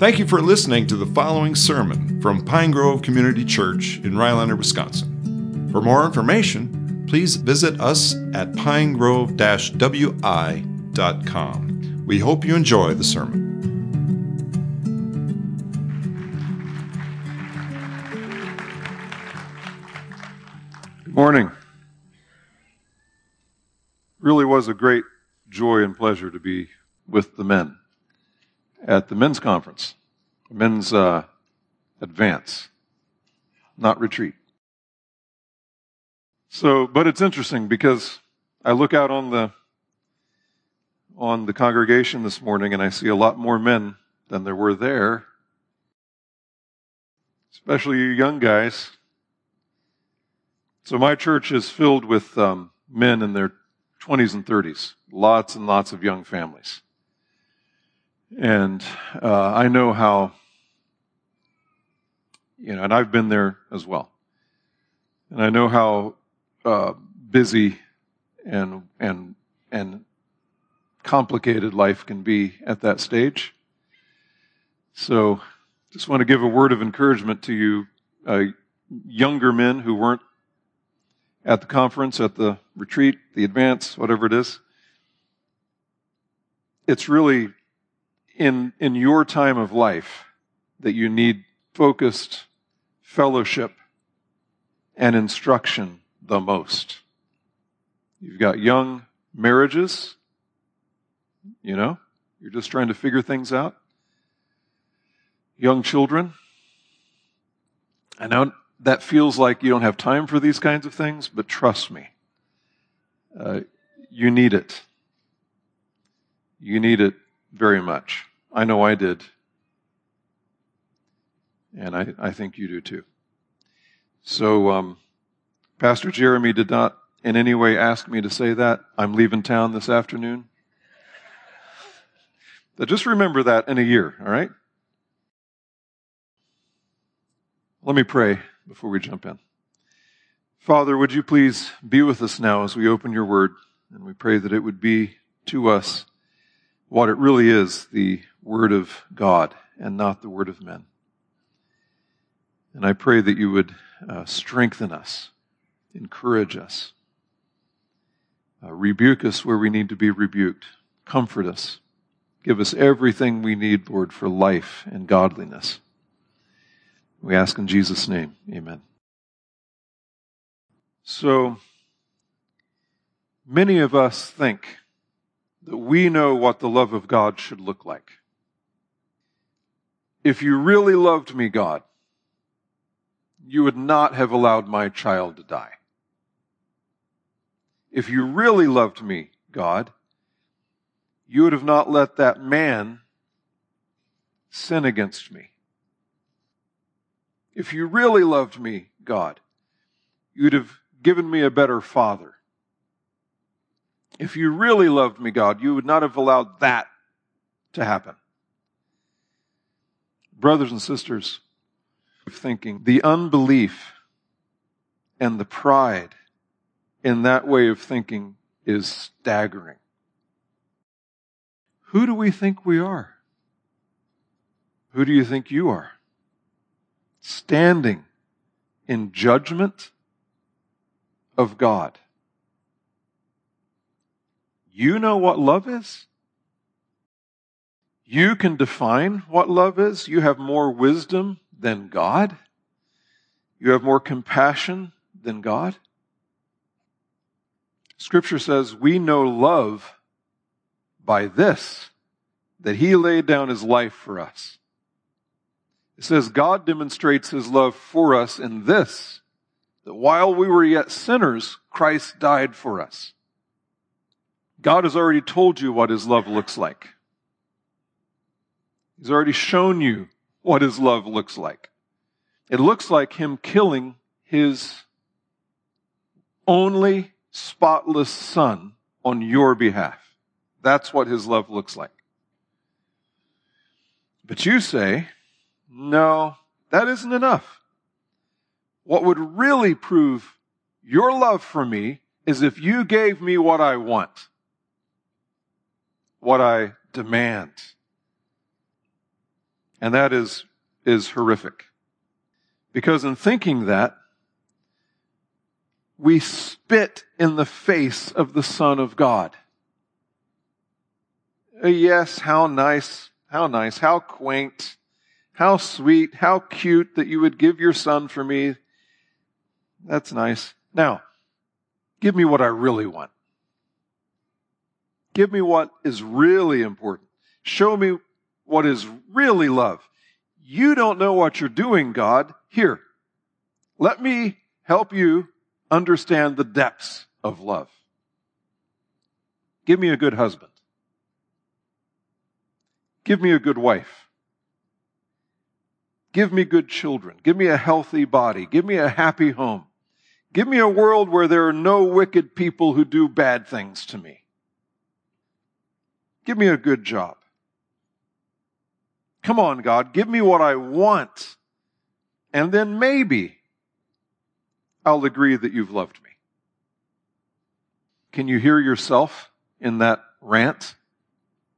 Thank you for listening to the following sermon from Pine Grove Community Church in Rhinelander, Wisconsin. For more information, please visit us at pinegrove-wi.com. We hope you enjoy the sermon. Good morning. Really was a great joy and pleasure to be with the men at the men's conference, men's uh, advance, not retreat. So, but it's interesting because I look out on the on the congregation this morning and I see a lot more men than there were there, especially you young guys. So my church is filled with um, men in their 20s and 30s, lots and lots of young families. And uh, I know how, you know, and I've been there as well. And I know how uh, busy and and and complicated life can be at that stage. So, just want to give a word of encouragement to you, uh, younger men who weren't at the conference, at the retreat, the advance, whatever it is. It's really in, in your time of life that you need focused fellowship and instruction the most. You've got young marriages, you know, you're just trying to figure things out. Young children. I know that feels like you don't have time for these kinds of things, but trust me, uh, you need it. You need it very much. I know I did. And I, I think you do too. So, um, Pastor Jeremy did not in any way ask me to say that. I'm leaving town this afternoon. But just remember that in a year, all right? Let me pray before we jump in. Father, would you please be with us now as we open your word, and we pray that it would be to us what it really is the word of God and not the word of men. And I pray that you would uh, strengthen us, encourage us, uh, rebuke us where we need to be rebuked, comfort us, give us everything we need, Lord, for life and godliness. We ask in Jesus' name, amen. So, many of us think that we know what the love of God should look like. If you really loved me, God, you would not have allowed my child to die. If you really loved me, God, you would have not let that man sin against me. If you really loved me, God, you'd have given me a better father. If you really loved me, God, you would not have allowed that to happen. Brothers and sisters, thinking, the unbelief and the pride in that way of thinking is staggering. Who do we think we are? Who do you think you are? standing in judgment of God. You know what love is? You can define what love is. You have more wisdom than God. You have more compassion than God. Scripture says we know love by this, that He laid down His life for us. It says God demonstrates his love for us in this, that while we were yet sinners, Christ died for us. God has already told you what his love looks like. He's already shown you what his love looks like. It looks like him killing his only spotless son on your behalf. That's what his love looks like. But you say, no, that isn't enough. What would really prove your love for me is if you gave me what I want, what I demand. And that is, is horrific. Because in thinking that, we spit in the face of the Son of God. Uh, yes, how nice, how nice, how quaint, how sweet, how cute that you would give your son for me. That's nice. Now, give me what I really want. Give me what is really important. Show me what is really love. You don't know what you're doing, God. Here, let me help you understand the depths of love. Give me a good husband. Give me a good wife. Give me good children. Give me a healthy body. Give me a happy home. Give me a world where there are no wicked people who do bad things to me. Give me a good job. Come on, God, give me what I want. And then maybe I'll agree that you've loved me. Can you hear yourself in that rant?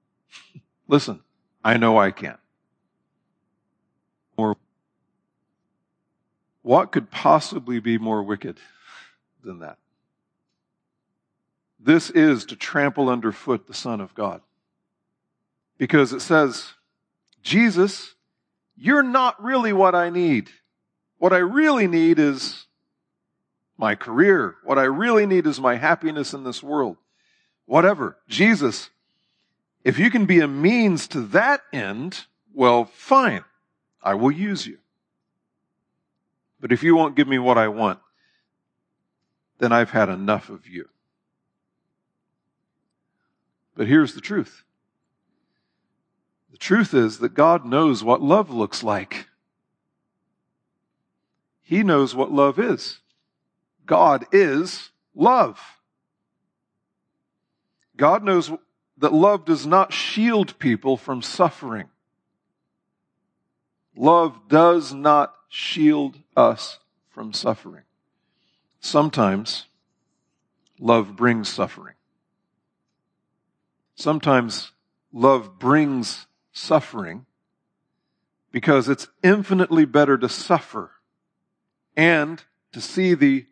Listen, I know I can. Or what could possibly be more wicked than that? This is to trample underfoot the Son of God. Because it says, Jesus, you're not really what I need. What I really need is my career. What I really need is my happiness in this world. Whatever. Jesus, if you can be a means to that end, well, fine. I will use you. But if you won't give me what I want, then I've had enough of you. But here's the truth. Truth is that God knows what love looks like. He knows what love is. God is love. God knows that love does not shield people from suffering. Love does not shield us from suffering. Sometimes love brings suffering. Sometimes love brings suffering because it's infinitely better to suffer and to see the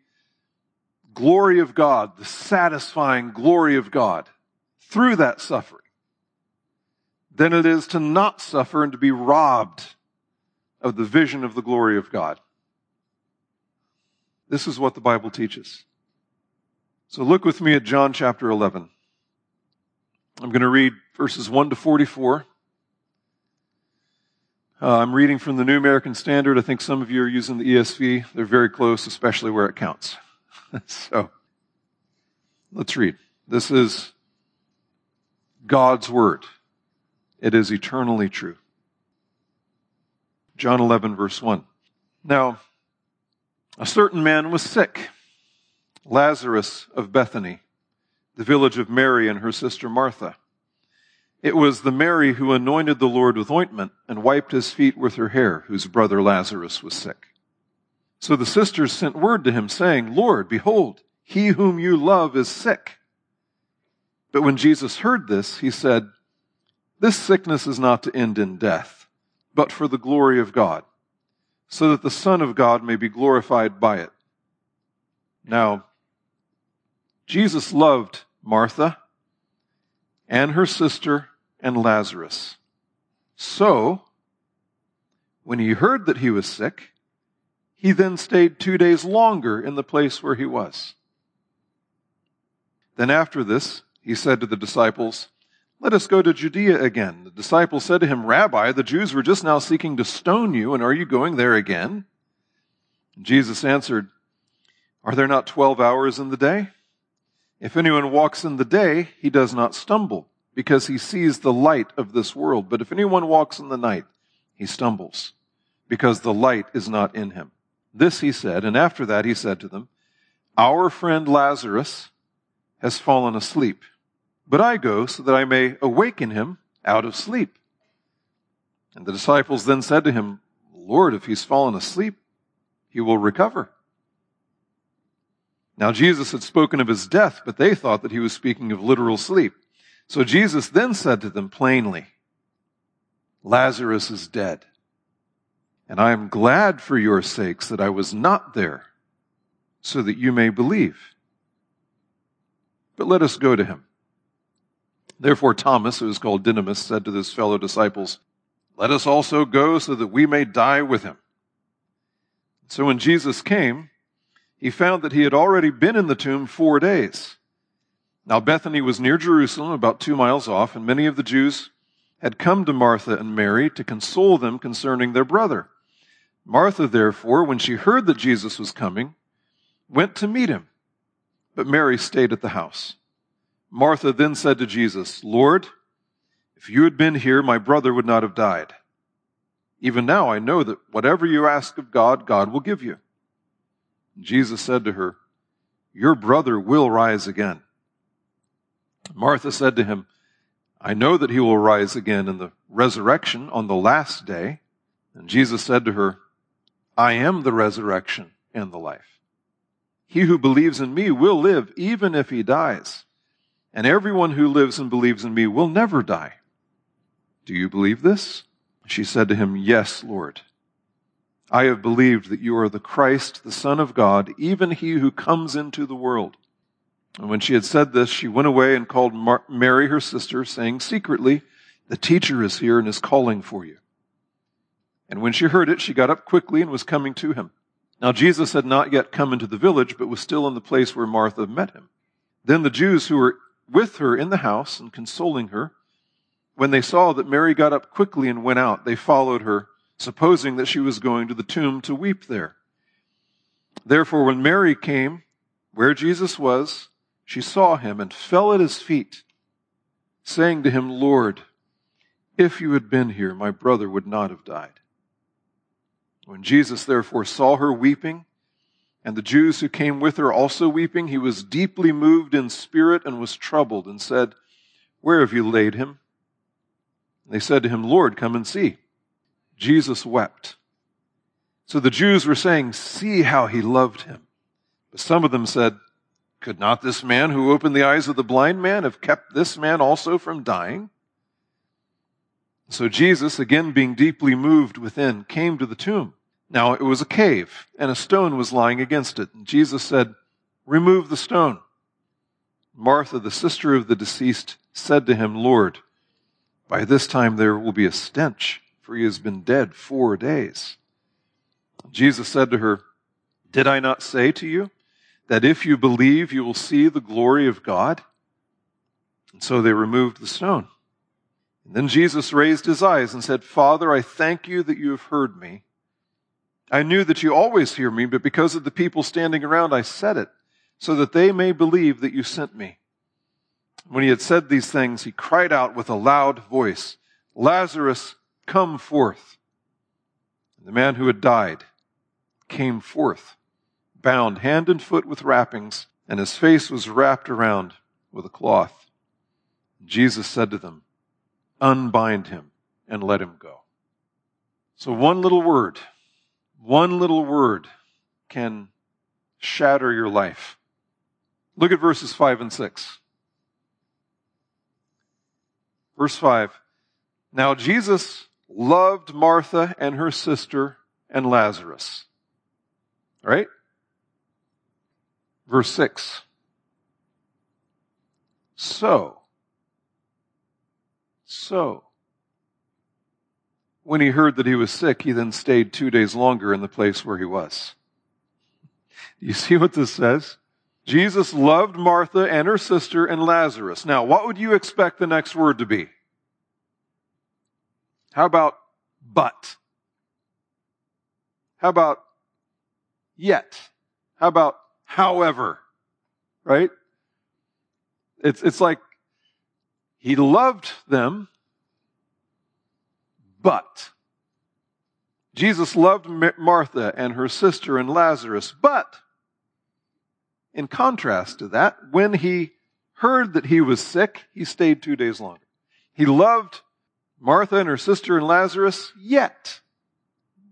glory of God, the satisfying glory of God through that suffering than it is to not suffer and to be robbed of the vision of the glory of God. This is what the Bible teaches. So look with me at John chapter 11. I'm going to read verses 1 to 44. Uh, I'm reading from the New American Standard. I think some of you are using the ESV. They're very close, especially where it counts. so, let's read. This is God's Word. It is eternally true. John 11, verse 1. Now, a certain man was sick, Lazarus of Bethany, the village of Mary and her sister Martha. It was the Mary who anointed the Lord with ointment and wiped his feet with her hair, whose brother Lazarus was sick. So the sisters sent word to him, saying, Lord, behold, he whom you love is sick. But when Jesus heard this, he said, This sickness is not to end in death, but for the glory of God, so that the Son of God may be glorified by it. Now, Jesus loved Martha and her sister and Lazarus. So, when he heard that he was sick, he then stayed two days longer in the place where he was. Then after this, he said to the disciples, Let us go to Judea again. The disciples said to him, Rabbi, the Jews were just now seeking to stone you, and are you going there again? Jesus answered, Are there not twelve hours in the day? If anyone walks in the day, he does not stumble because he sees the light of this world. But if anyone walks in the night, he stumbles, because the light is not in him. This he said, and after that he said to them, Our friend Lazarus has fallen asleep, but I go so that I may awaken him out of sleep. And the disciples then said to him, Lord, if he's fallen asleep, he will recover. Now Jesus had spoken of his death, but they thought that he was speaking of literal sleep. So Jesus then said to them plainly, Lazarus is dead. And I am glad for your sakes that I was not there, so that you may believe. But let us go to him. Therefore, Thomas, who is called Didymus, said to his fellow disciples, Let us also go so that we may die with him. So when Jesus came, he found that he had already been in the tomb four days. Now Bethany was near Jerusalem, about two miles off, and many of the Jews had come to Martha and Mary to console them concerning their brother. Martha, therefore, when she heard that Jesus was coming, went to meet him, but Mary stayed at the house. Martha then said to Jesus, Lord, if you had been here, my brother would not have died. Even now I know that whatever you ask of God, God will give you. Jesus said to her, Your brother will rise again. Martha said to him, I know that he will rise again in the resurrection on the last day. And Jesus said to her, I am the resurrection and the life. He who believes in me will live even if he dies. And everyone who lives and believes in me will never die. Do you believe this? She said to him, Yes, Lord. I have believed that you are the Christ, the Son of God, even he who comes into the world. And when she had said this, she went away and called Mar- Mary, her sister, saying secretly, The teacher is here and is calling for you. And when she heard it, she got up quickly and was coming to him. Now Jesus had not yet come into the village, but was still in the place where Martha met him. Then the Jews who were with her in the house and consoling her, when they saw that Mary got up quickly and went out, they followed her, supposing that she was going to the tomb to weep there. Therefore, when Mary came where Jesus was, she saw him and fell at his feet, saying to him, Lord, if you had been here, my brother would not have died. When Jesus therefore saw her weeping, and the Jews who came with her also weeping, he was deeply moved in spirit and was troubled, and said, Where have you laid him? They said to him, Lord, come and see. Jesus wept. So the Jews were saying, See how he loved him. But some of them said, could not this man who opened the eyes of the blind man have kept this man also from dying? So Jesus, again being deeply moved within, came to the tomb. Now it was a cave, and a stone was lying against it. And Jesus said, Remove the stone. Martha, the sister of the deceased, said to him, Lord, by this time there will be a stench, for he has been dead four days. Jesus said to her, Did I not say to you? That if you believe, you will see the glory of God? And so they removed the stone. And then Jesus raised his eyes and said, Father, I thank you that you have heard me. I knew that you always hear me, but because of the people standing around, I said it, so that they may believe that you sent me. When he had said these things, he cried out with a loud voice, Lazarus, come forth. And the man who had died came forth bound hand and foot with wrappings, and his face was wrapped around with a cloth. Jesus said to them, Unbind him and let him go. So, one little word, one little word can shatter your life. Look at verses 5 and 6. Verse 5 Now Jesus loved Martha and her sister and Lazarus. Right? Verse 6. So, so, when he heard that he was sick, he then stayed two days longer in the place where he was. You see what this says? Jesus loved Martha and her sister and Lazarus. Now, what would you expect the next word to be? How about but? How about yet? How about however, right? It's, it's like he loved them, but Jesus loved Martha and her sister and Lazarus, but in contrast to that, when he heard that he was sick, he stayed two days longer. He loved Martha and her sister and Lazarus, yet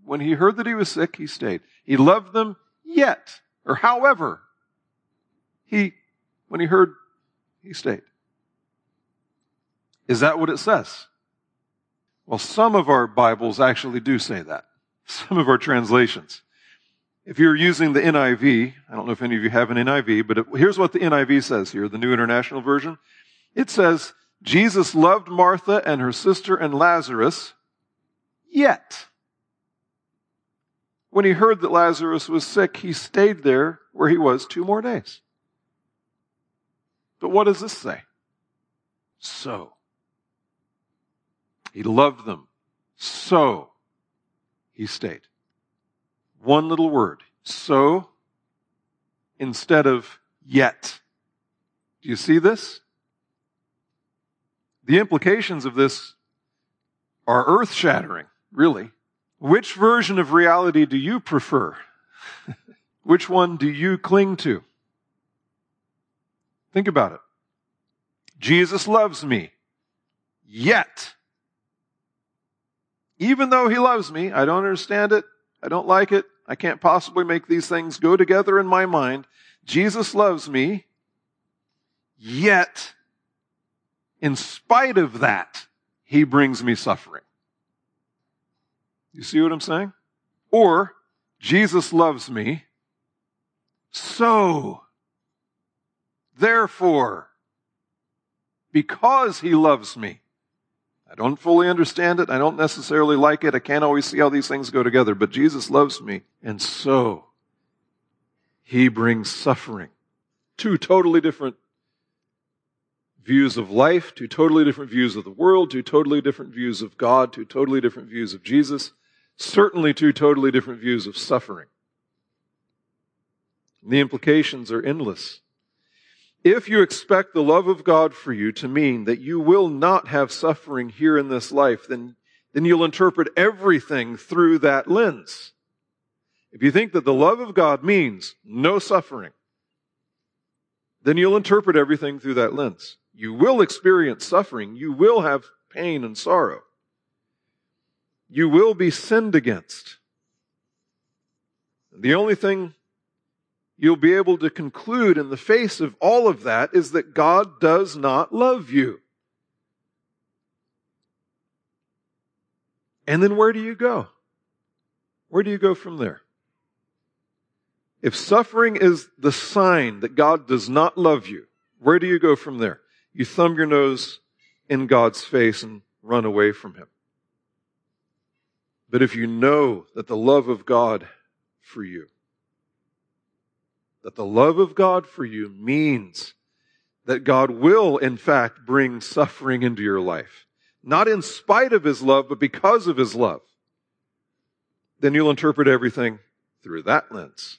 when he heard that he was sick, he stayed. He loved them, yet or however, he, when he heard, he stayed. Is that what it says? Well, some of our Bibles actually do say that. Some of our translations. If you're using the NIV, I don't know if any of you have an NIV, but here's what the NIV says here, the New International Version. It says, Jesus loved Martha and her sister and Lazarus, yet. When he heard that Lazarus was sick, he stayed there where he was two more days. But what does this say? So. He loved them. So. He stayed. One little word. So. Instead of yet. Do you see this? The implications of this are earth shattering, really. Which version of reality do you prefer? Which one do you cling to? Think about it. Jesus loves me. Yet, even though he loves me, I don't understand it. I don't like it. I can't possibly make these things go together in my mind. Jesus loves me. Yet, in spite of that, he brings me suffering. You see what I'm saying? Or, Jesus loves me. So, therefore, because he loves me, I don't fully understand it. I don't necessarily like it. I can't always see how these things go together, but Jesus loves me. And so, he brings suffering. Two totally different views of life, two totally different views of the world, two totally different views of God, two totally different views of Jesus, certainly two totally different views of suffering. The implications are endless. If you expect the love of God for you to mean that you will not have suffering here in this life, then, then you'll interpret everything through that lens. If you think that the love of God means no suffering, then you'll interpret everything through that lens. You will experience suffering. You will have pain and sorrow. You will be sinned against. The only thing you'll be able to conclude in the face of all of that is that God does not love you. And then where do you go? Where do you go from there? If suffering is the sign that God does not love you, where do you go from there? You thumb your nose in God's face and run away from Him. But if you know that the love of God for you that the love of God for you means that God will, in fact, bring suffering into your life. Not in spite of His love, but because of His love. Then you'll interpret everything through that lens.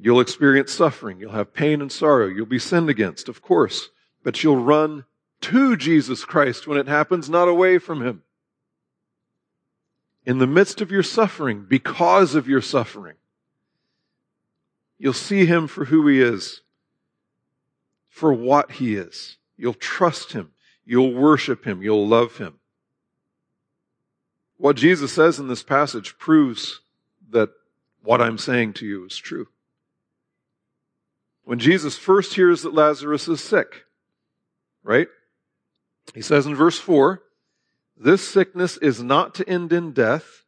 You'll experience suffering. You'll have pain and sorrow. You'll be sinned against, of course, but you'll run to Jesus Christ when it happens, not away from Him. In the midst of your suffering, because of your suffering, You'll see him for who he is, for what he is. You'll trust him. You'll worship him. You'll love him. What Jesus says in this passage proves that what I'm saying to you is true. When Jesus first hears that Lazarus is sick, right? He says in verse 4 This sickness is not to end in death,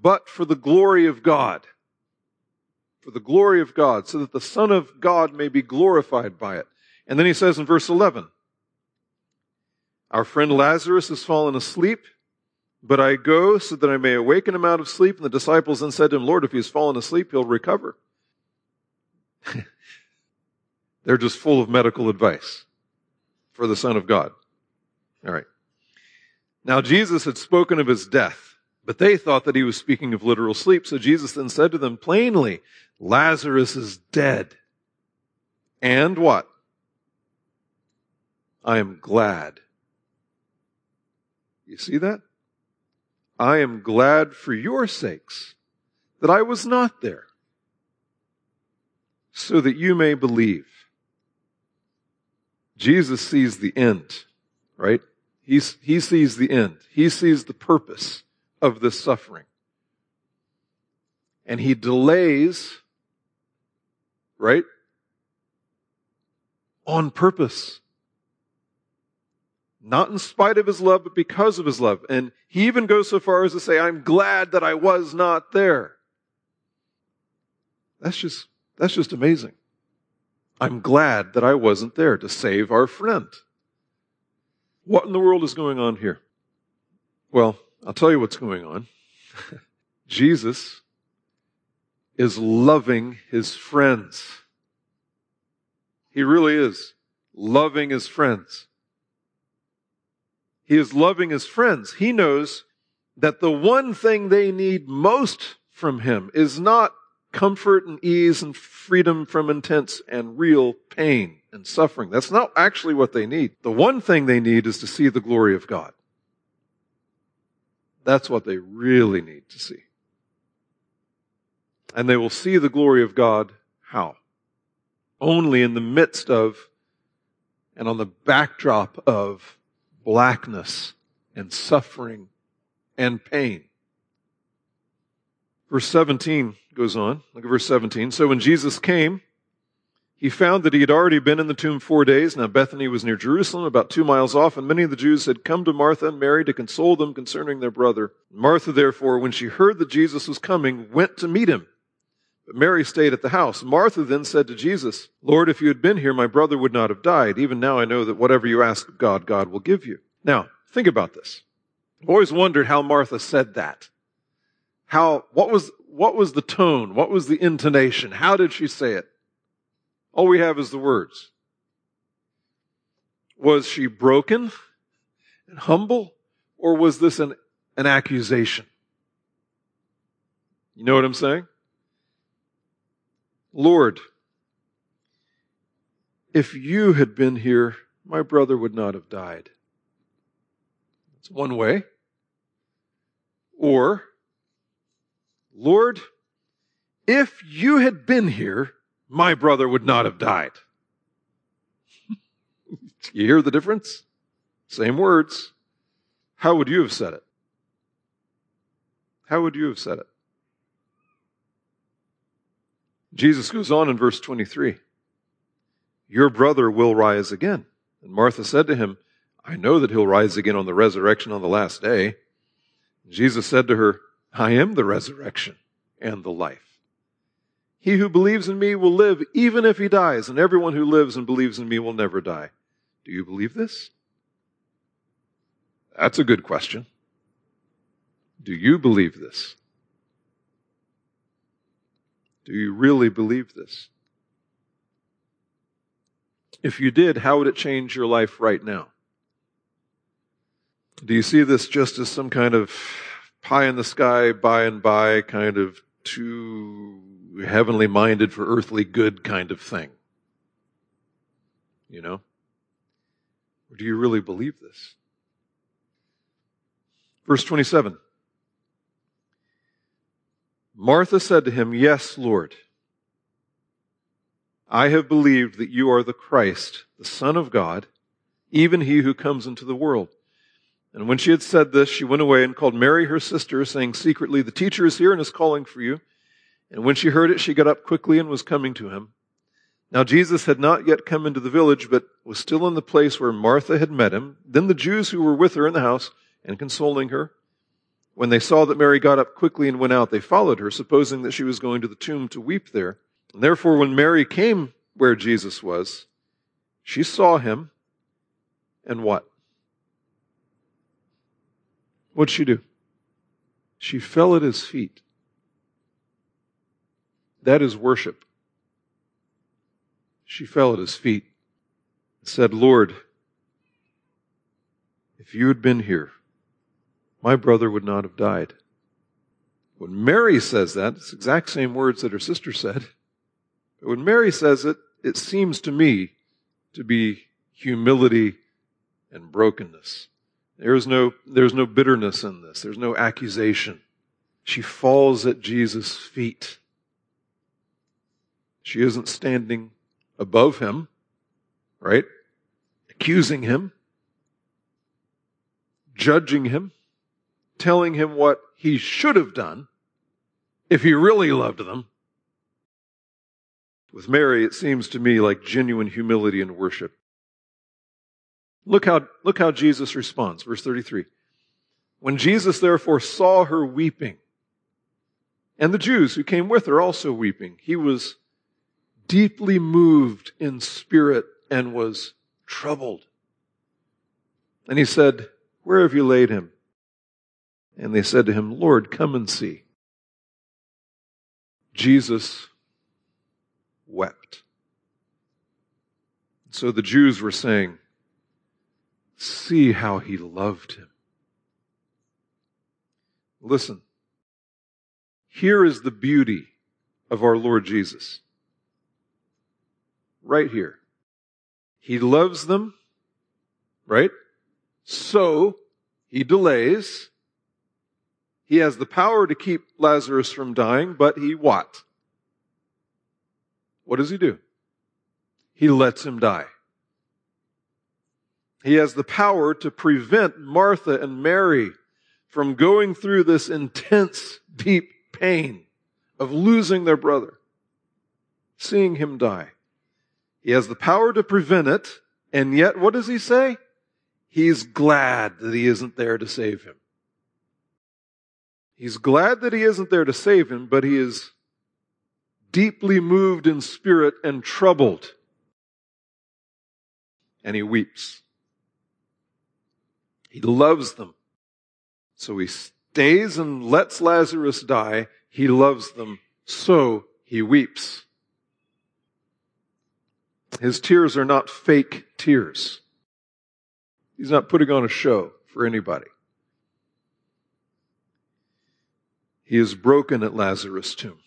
but for the glory of God for the glory of God, so that the Son of God may be glorified by it. And then he says in verse 11, Our friend Lazarus has fallen asleep, but I go so that I may awaken him out of sleep. And the disciples then said to him, Lord, if he has fallen asleep, he'll recover. They're just full of medical advice for the Son of God. All right. Now, Jesus had spoken of his death. But they thought that he was speaking of literal sleep. So Jesus then said to them plainly, Lazarus is dead. And what? I am glad. You see that? I am glad for your sakes that I was not there, so that you may believe. Jesus sees the end, right? He's, he sees the end. He sees the purpose of this suffering. And he delays, right? On purpose. Not in spite of his love, but because of his love. And he even goes so far as to say, I'm glad that I was not there. That's just, that's just amazing. I'm glad that I wasn't there to save our friend. What in the world is going on here? Well, I'll tell you what's going on. Jesus is loving his friends. He really is loving his friends. He is loving his friends. He knows that the one thing they need most from him is not comfort and ease and freedom from intense and real pain and suffering. That's not actually what they need. The one thing they need is to see the glory of God. That's what they really need to see. And they will see the glory of God how? Only in the midst of and on the backdrop of blackness and suffering and pain. Verse 17 goes on. Look at verse 17. So when Jesus came, he found that he had already been in the tomb four days. Now Bethany was near Jerusalem, about two miles off, and many of the Jews had come to Martha and Mary to console them concerning their brother. Martha, therefore, when she heard that Jesus was coming, went to meet him. But Mary stayed at the house. Martha then said to Jesus, Lord, if you had been here, my brother would not have died. Even now I know that whatever you ask of God, God will give you. Now, think about this. I've always wondered how Martha said that. How, what was, what was the tone? What was the intonation? How did she say it? All we have is the words. Was she broken and humble, or was this an, an accusation? You know what I'm saying? Lord, if you had been here, my brother would not have died. That's one way. Or, Lord, if you had been here, my brother would not have died. you hear the difference? Same words. How would you have said it? How would you have said it? Jesus goes on in verse 23 Your brother will rise again. And Martha said to him, I know that he'll rise again on the resurrection on the last day. Jesus said to her, I am the resurrection and the life. He who believes in me will live even if he dies, and everyone who lives and believes in me will never die. Do you believe this? That's a good question. Do you believe this? Do you really believe this? If you did, how would it change your life right now? Do you see this just as some kind of pie in the sky, by and by, kind of too heavenly minded for earthly good kind of thing? You know? Or do you really believe this? Verse 27. Martha said to him, Yes, Lord. I have believed that you are the Christ, the Son of God, even he who comes into the world. And when she had said this, she went away and called Mary, her sister, saying secretly, The teacher is here and is calling for you. And when she heard it, she got up quickly and was coming to him. Now Jesus had not yet come into the village, but was still in the place where Martha had met him. Then the Jews who were with her in the house and consoling her when they saw that Mary got up quickly and went out, they followed her, supposing that she was going to the tomb to weep there. And therefore, when Mary came where Jesus was, she saw him, and what? What'd she do? She fell at his feet. That is worship. She fell at his feet and said, Lord, if you had been here, my brother would not have died. When Mary says that, it's the exact same words that her sister said. But when Mary says it, it seems to me to be humility and brokenness. There's no, there's no bitterness in this. There's no accusation. She falls at Jesus' feet. She isn't standing above him, right? Accusing him, judging him telling him what he should have done if he really loved them. With Mary, it seems to me like genuine humility and worship. Look how, look how Jesus responds. Verse 33. When Jesus therefore saw her weeping, and the Jews who came with her also weeping, he was deeply moved in spirit and was troubled. And he said, Where have you laid him? And they said to him, Lord, come and see. Jesus wept. So the Jews were saying, See how he loved him. Listen, here is the beauty of our Lord Jesus. Right here. He loves them, right? So he delays. He has the power to keep Lazarus from dying, but he what? What does he do? He lets him die. He has the power to prevent Martha and Mary from going through this intense, deep pain of losing their brother, seeing him die. He has the power to prevent it, and yet what does he say? He's glad that he isn't there to save him. He's glad that he isn't there to save him, but he is deeply moved in spirit and troubled. And he weeps. He loves them. So he stays and lets Lazarus die. He loves them. So he weeps. His tears are not fake tears. He's not putting on a show for anybody. He is broken at Lazarus' tomb.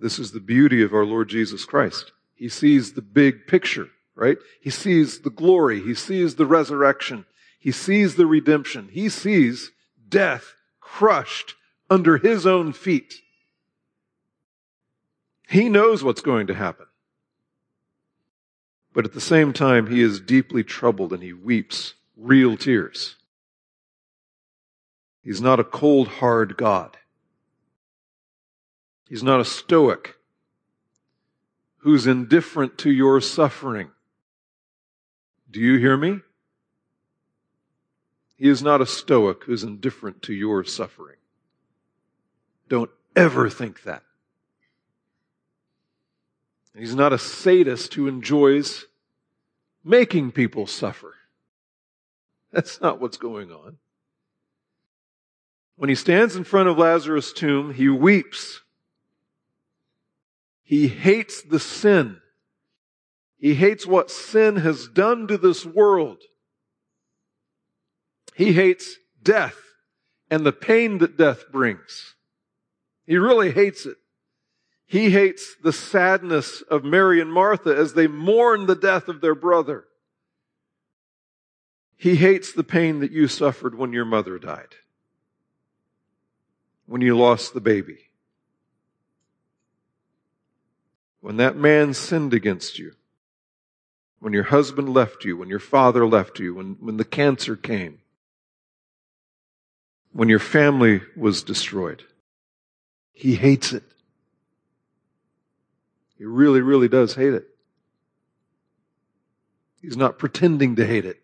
This is the beauty of our Lord Jesus Christ. He sees the big picture, right? He sees the glory. He sees the resurrection. He sees the redemption. He sees death crushed under his own feet. He knows what's going to happen. But at the same time, he is deeply troubled and he weeps real tears. He's not a cold, hard God. He's not a stoic who's indifferent to your suffering. Do you hear me? He is not a stoic who's indifferent to your suffering. Don't ever think that. He's not a sadist who enjoys making people suffer. That's not what's going on. When he stands in front of Lazarus' tomb, he weeps. He hates the sin. He hates what sin has done to this world. He hates death and the pain that death brings. He really hates it. He hates the sadness of Mary and Martha as they mourn the death of their brother. He hates the pain that you suffered when your mother died, when you lost the baby, when that man sinned against you, when your husband left you, when your father left you, when, when the cancer came, when your family was destroyed. He hates it. He really, really does hate it. He's not pretending to hate it.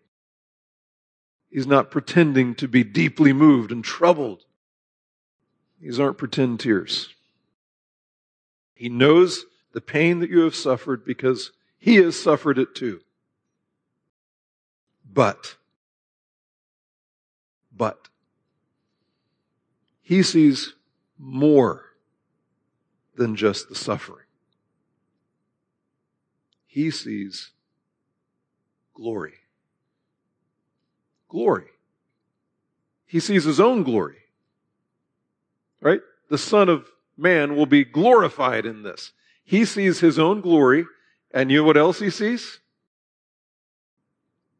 He's not pretending to be deeply moved and troubled. These aren't pretend tears. He knows the pain that you have suffered because he has suffered it too. But, but, he sees more than just the suffering he sees glory. Glory. He sees his own glory. Right? The Son of Man will be glorified in this. He sees his own glory, and you know what else he sees?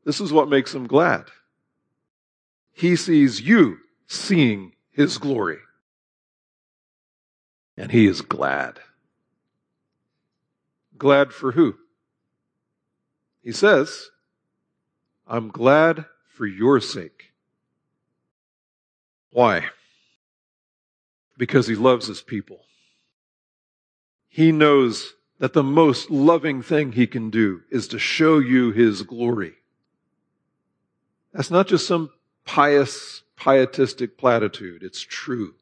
This is what makes him glad. He sees you seeing his glory. And he is glad. Glad for who? He says, I'm glad for your sake. Why? Because he loves his people. He knows that the most loving thing he can do is to show you his glory. That's not just some pious, pietistic platitude. It's true.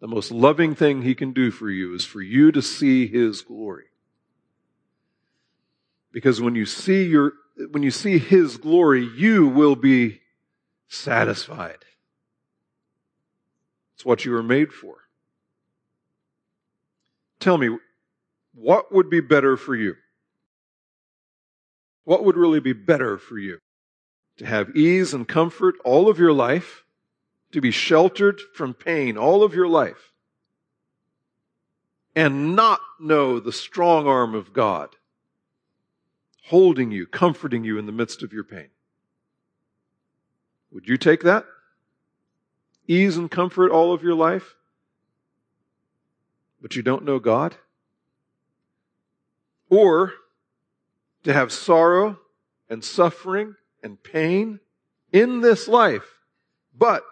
The most loving thing he can do for you is for you to see his glory. Because when you see your, when you see his glory, you will be satisfied. It's what you were made for. Tell me, what would be better for you? What would really be better for you? To have ease and comfort all of your life, to be sheltered from pain all of your life, and not know the strong arm of God holding you, comforting you in the midst of your pain. Would you take that? Ease and comfort all of your life? But you don't know God? Or to have sorrow and suffering and pain in this life, but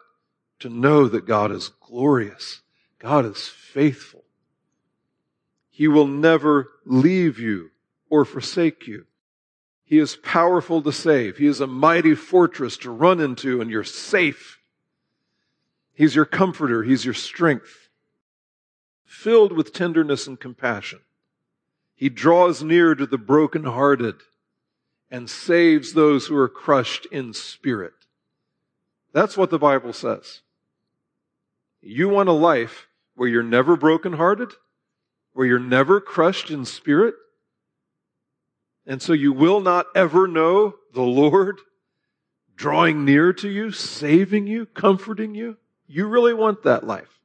to know that God is glorious, God is faithful. He will never leave you or forsake you. He is powerful to save. He is a mighty fortress to run into and you're safe. He's your comforter. He's your strength. Filled with tenderness and compassion. He draws near to the brokenhearted and saves those who are crushed in spirit. That's what the Bible says. You want a life where you're never brokenhearted, where you're never crushed in spirit, and so you will not ever know the Lord drawing near to you, saving you, comforting you. You really want that life.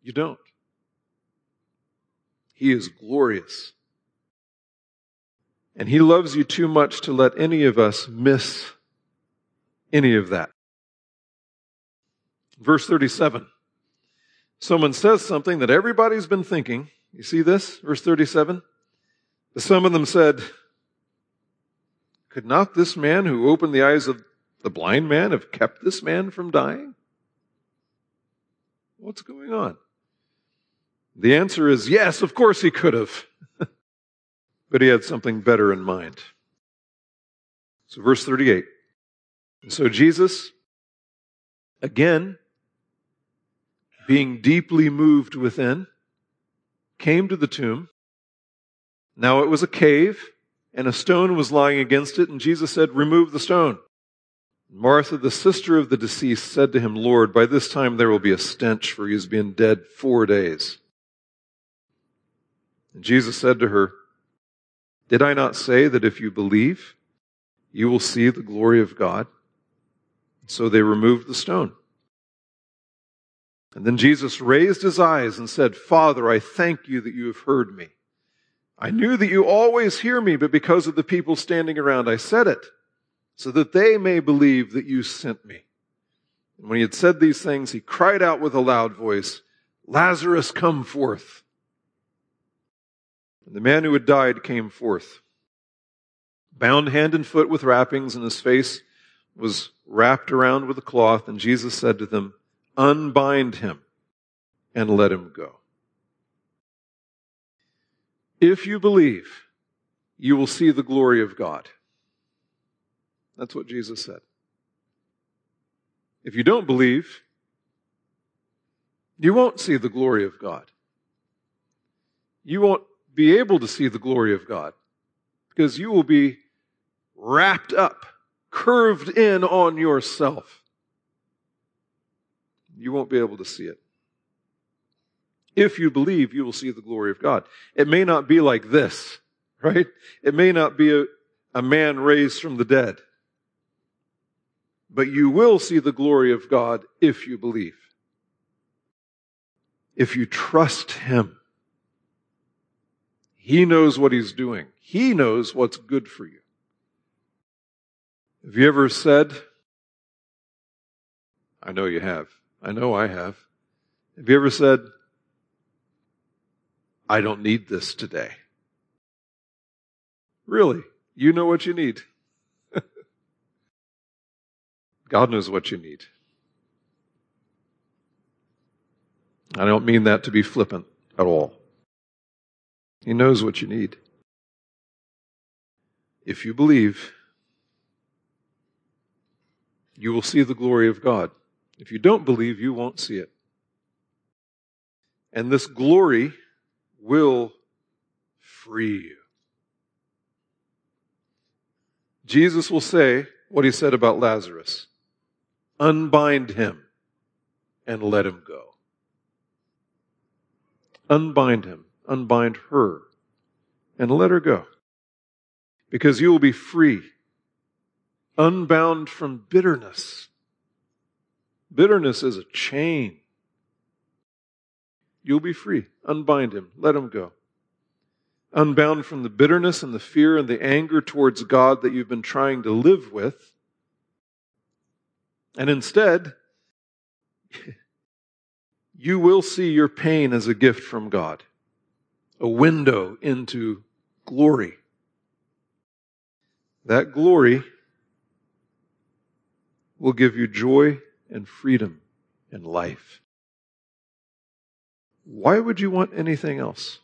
You don't. He is glorious. And He loves you too much to let any of us miss any of that. Verse 37. Someone says something that everybody's been thinking. You see this? Verse 37. Some of them said, Could not this man who opened the eyes of the blind man have kept this man from dying? What's going on? The answer is yes, of course he could have. but he had something better in mind. So, verse 38. So Jesus, again, being deeply moved within, came to the tomb. Now it was a cave, and a stone was lying against it, and Jesus said, Remove the stone. Martha, the sister of the deceased, said to him, Lord, by this time there will be a stench, for he has been dead four days. And Jesus said to her, Did I not say that if you believe, you will see the glory of God? So they removed the stone. And then Jesus raised his eyes and said, Father, I thank you that you have heard me. I knew that you always hear me, but because of the people standing around, I said it, so that they may believe that you sent me. And when he had said these things, he cried out with a loud voice, Lazarus, come forth. And the man who had died came forth, bound hand and foot with wrappings, and his face was wrapped around with a cloth. And Jesus said to them, Unbind him and let him go. If you believe, you will see the glory of God. That's what Jesus said. If you don't believe, you won't see the glory of God. You won't be able to see the glory of God because you will be wrapped up, curved in on yourself. You won't be able to see it. If you believe, you will see the glory of God. It may not be like this, right? It may not be a, a man raised from the dead. But you will see the glory of God if you believe. If you trust Him. He knows what He's doing. He knows what's good for you. Have you ever said, I know you have. I know I have. Have you ever said, I don't need this today. Really, you know what you need. God knows what you need. I don't mean that to be flippant at all. He knows what you need. If you believe, you will see the glory of God. If you don't believe, you won't see it. And this glory will free you. Jesus will say what he said about Lazarus unbind him and let him go. Unbind him, unbind her, and let her go. Because you will be free, unbound from bitterness. Bitterness is a chain. You'll be free. Unbind him. Let him go unbound from the bitterness and the fear and the anger towards God that you've been trying to live with. And instead, you will see your pain as a gift from God, a window into glory. That glory will give you joy and freedom and life. Why would you want anything else?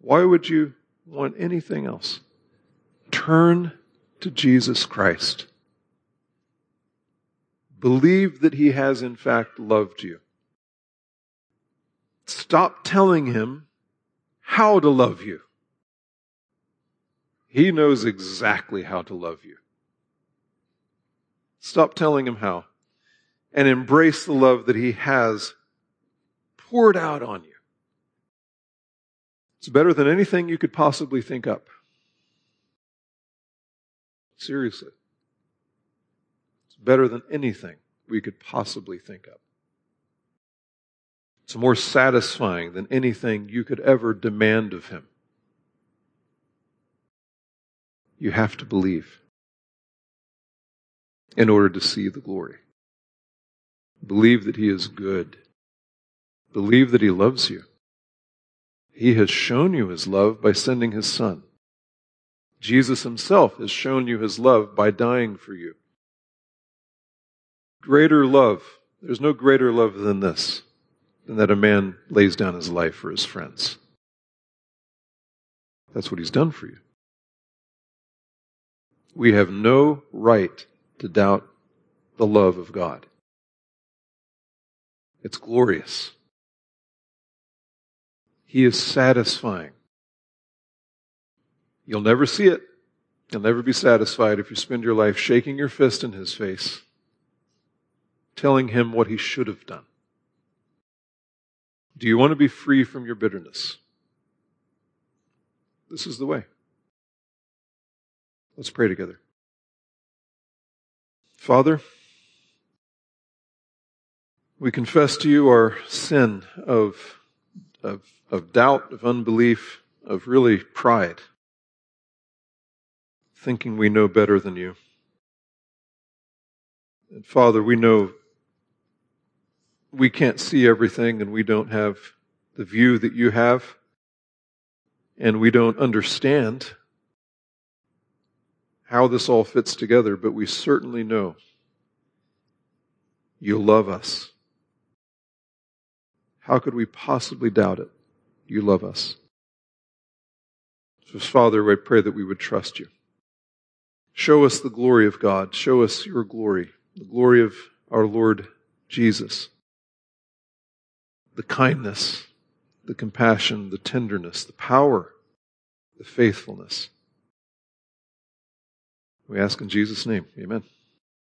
Why would you want anything else? Turn to Jesus Christ. Believe that He has, in fact, loved you. Stop telling Him how to love you. He knows exactly how to love you. Stop telling Him how and embrace the love that He has poured out on you. It's better than anything you could possibly think up. Seriously. It's better than anything we could possibly think of. It's more satisfying than anything you could ever demand of Him. You have to believe in order to see the glory. Believe that He is good. Believe that He loves you. He has shown you his love by sending his son. Jesus himself has shown you his love by dying for you. Greater love. There's no greater love than this, than that a man lays down his life for his friends. That's what he's done for you. We have no right to doubt the love of God. It's glorious. He is satisfying. You'll never see it. You'll never be satisfied if you spend your life shaking your fist in his face, telling him what he should have done. Do you want to be free from your bitterness? This is the way. Let's pray together. Father, we confess to you our sin of, of of doubt, of unbelief, of really pride, thinking we know better than you. And Father, we know we can't see everything and we don't have the view that you have, and we don't understand how this all fits together, but we certainly know you love us. How could we possibly doubt it? you love us. So, Father, I pray that we would trust you. Show us the glory of God. Show us your glory, the glory of our Lord Jesus. The kindness, the compassion, the tenderness, the power, the faithfulness. We ask in Jesus' name. Amen.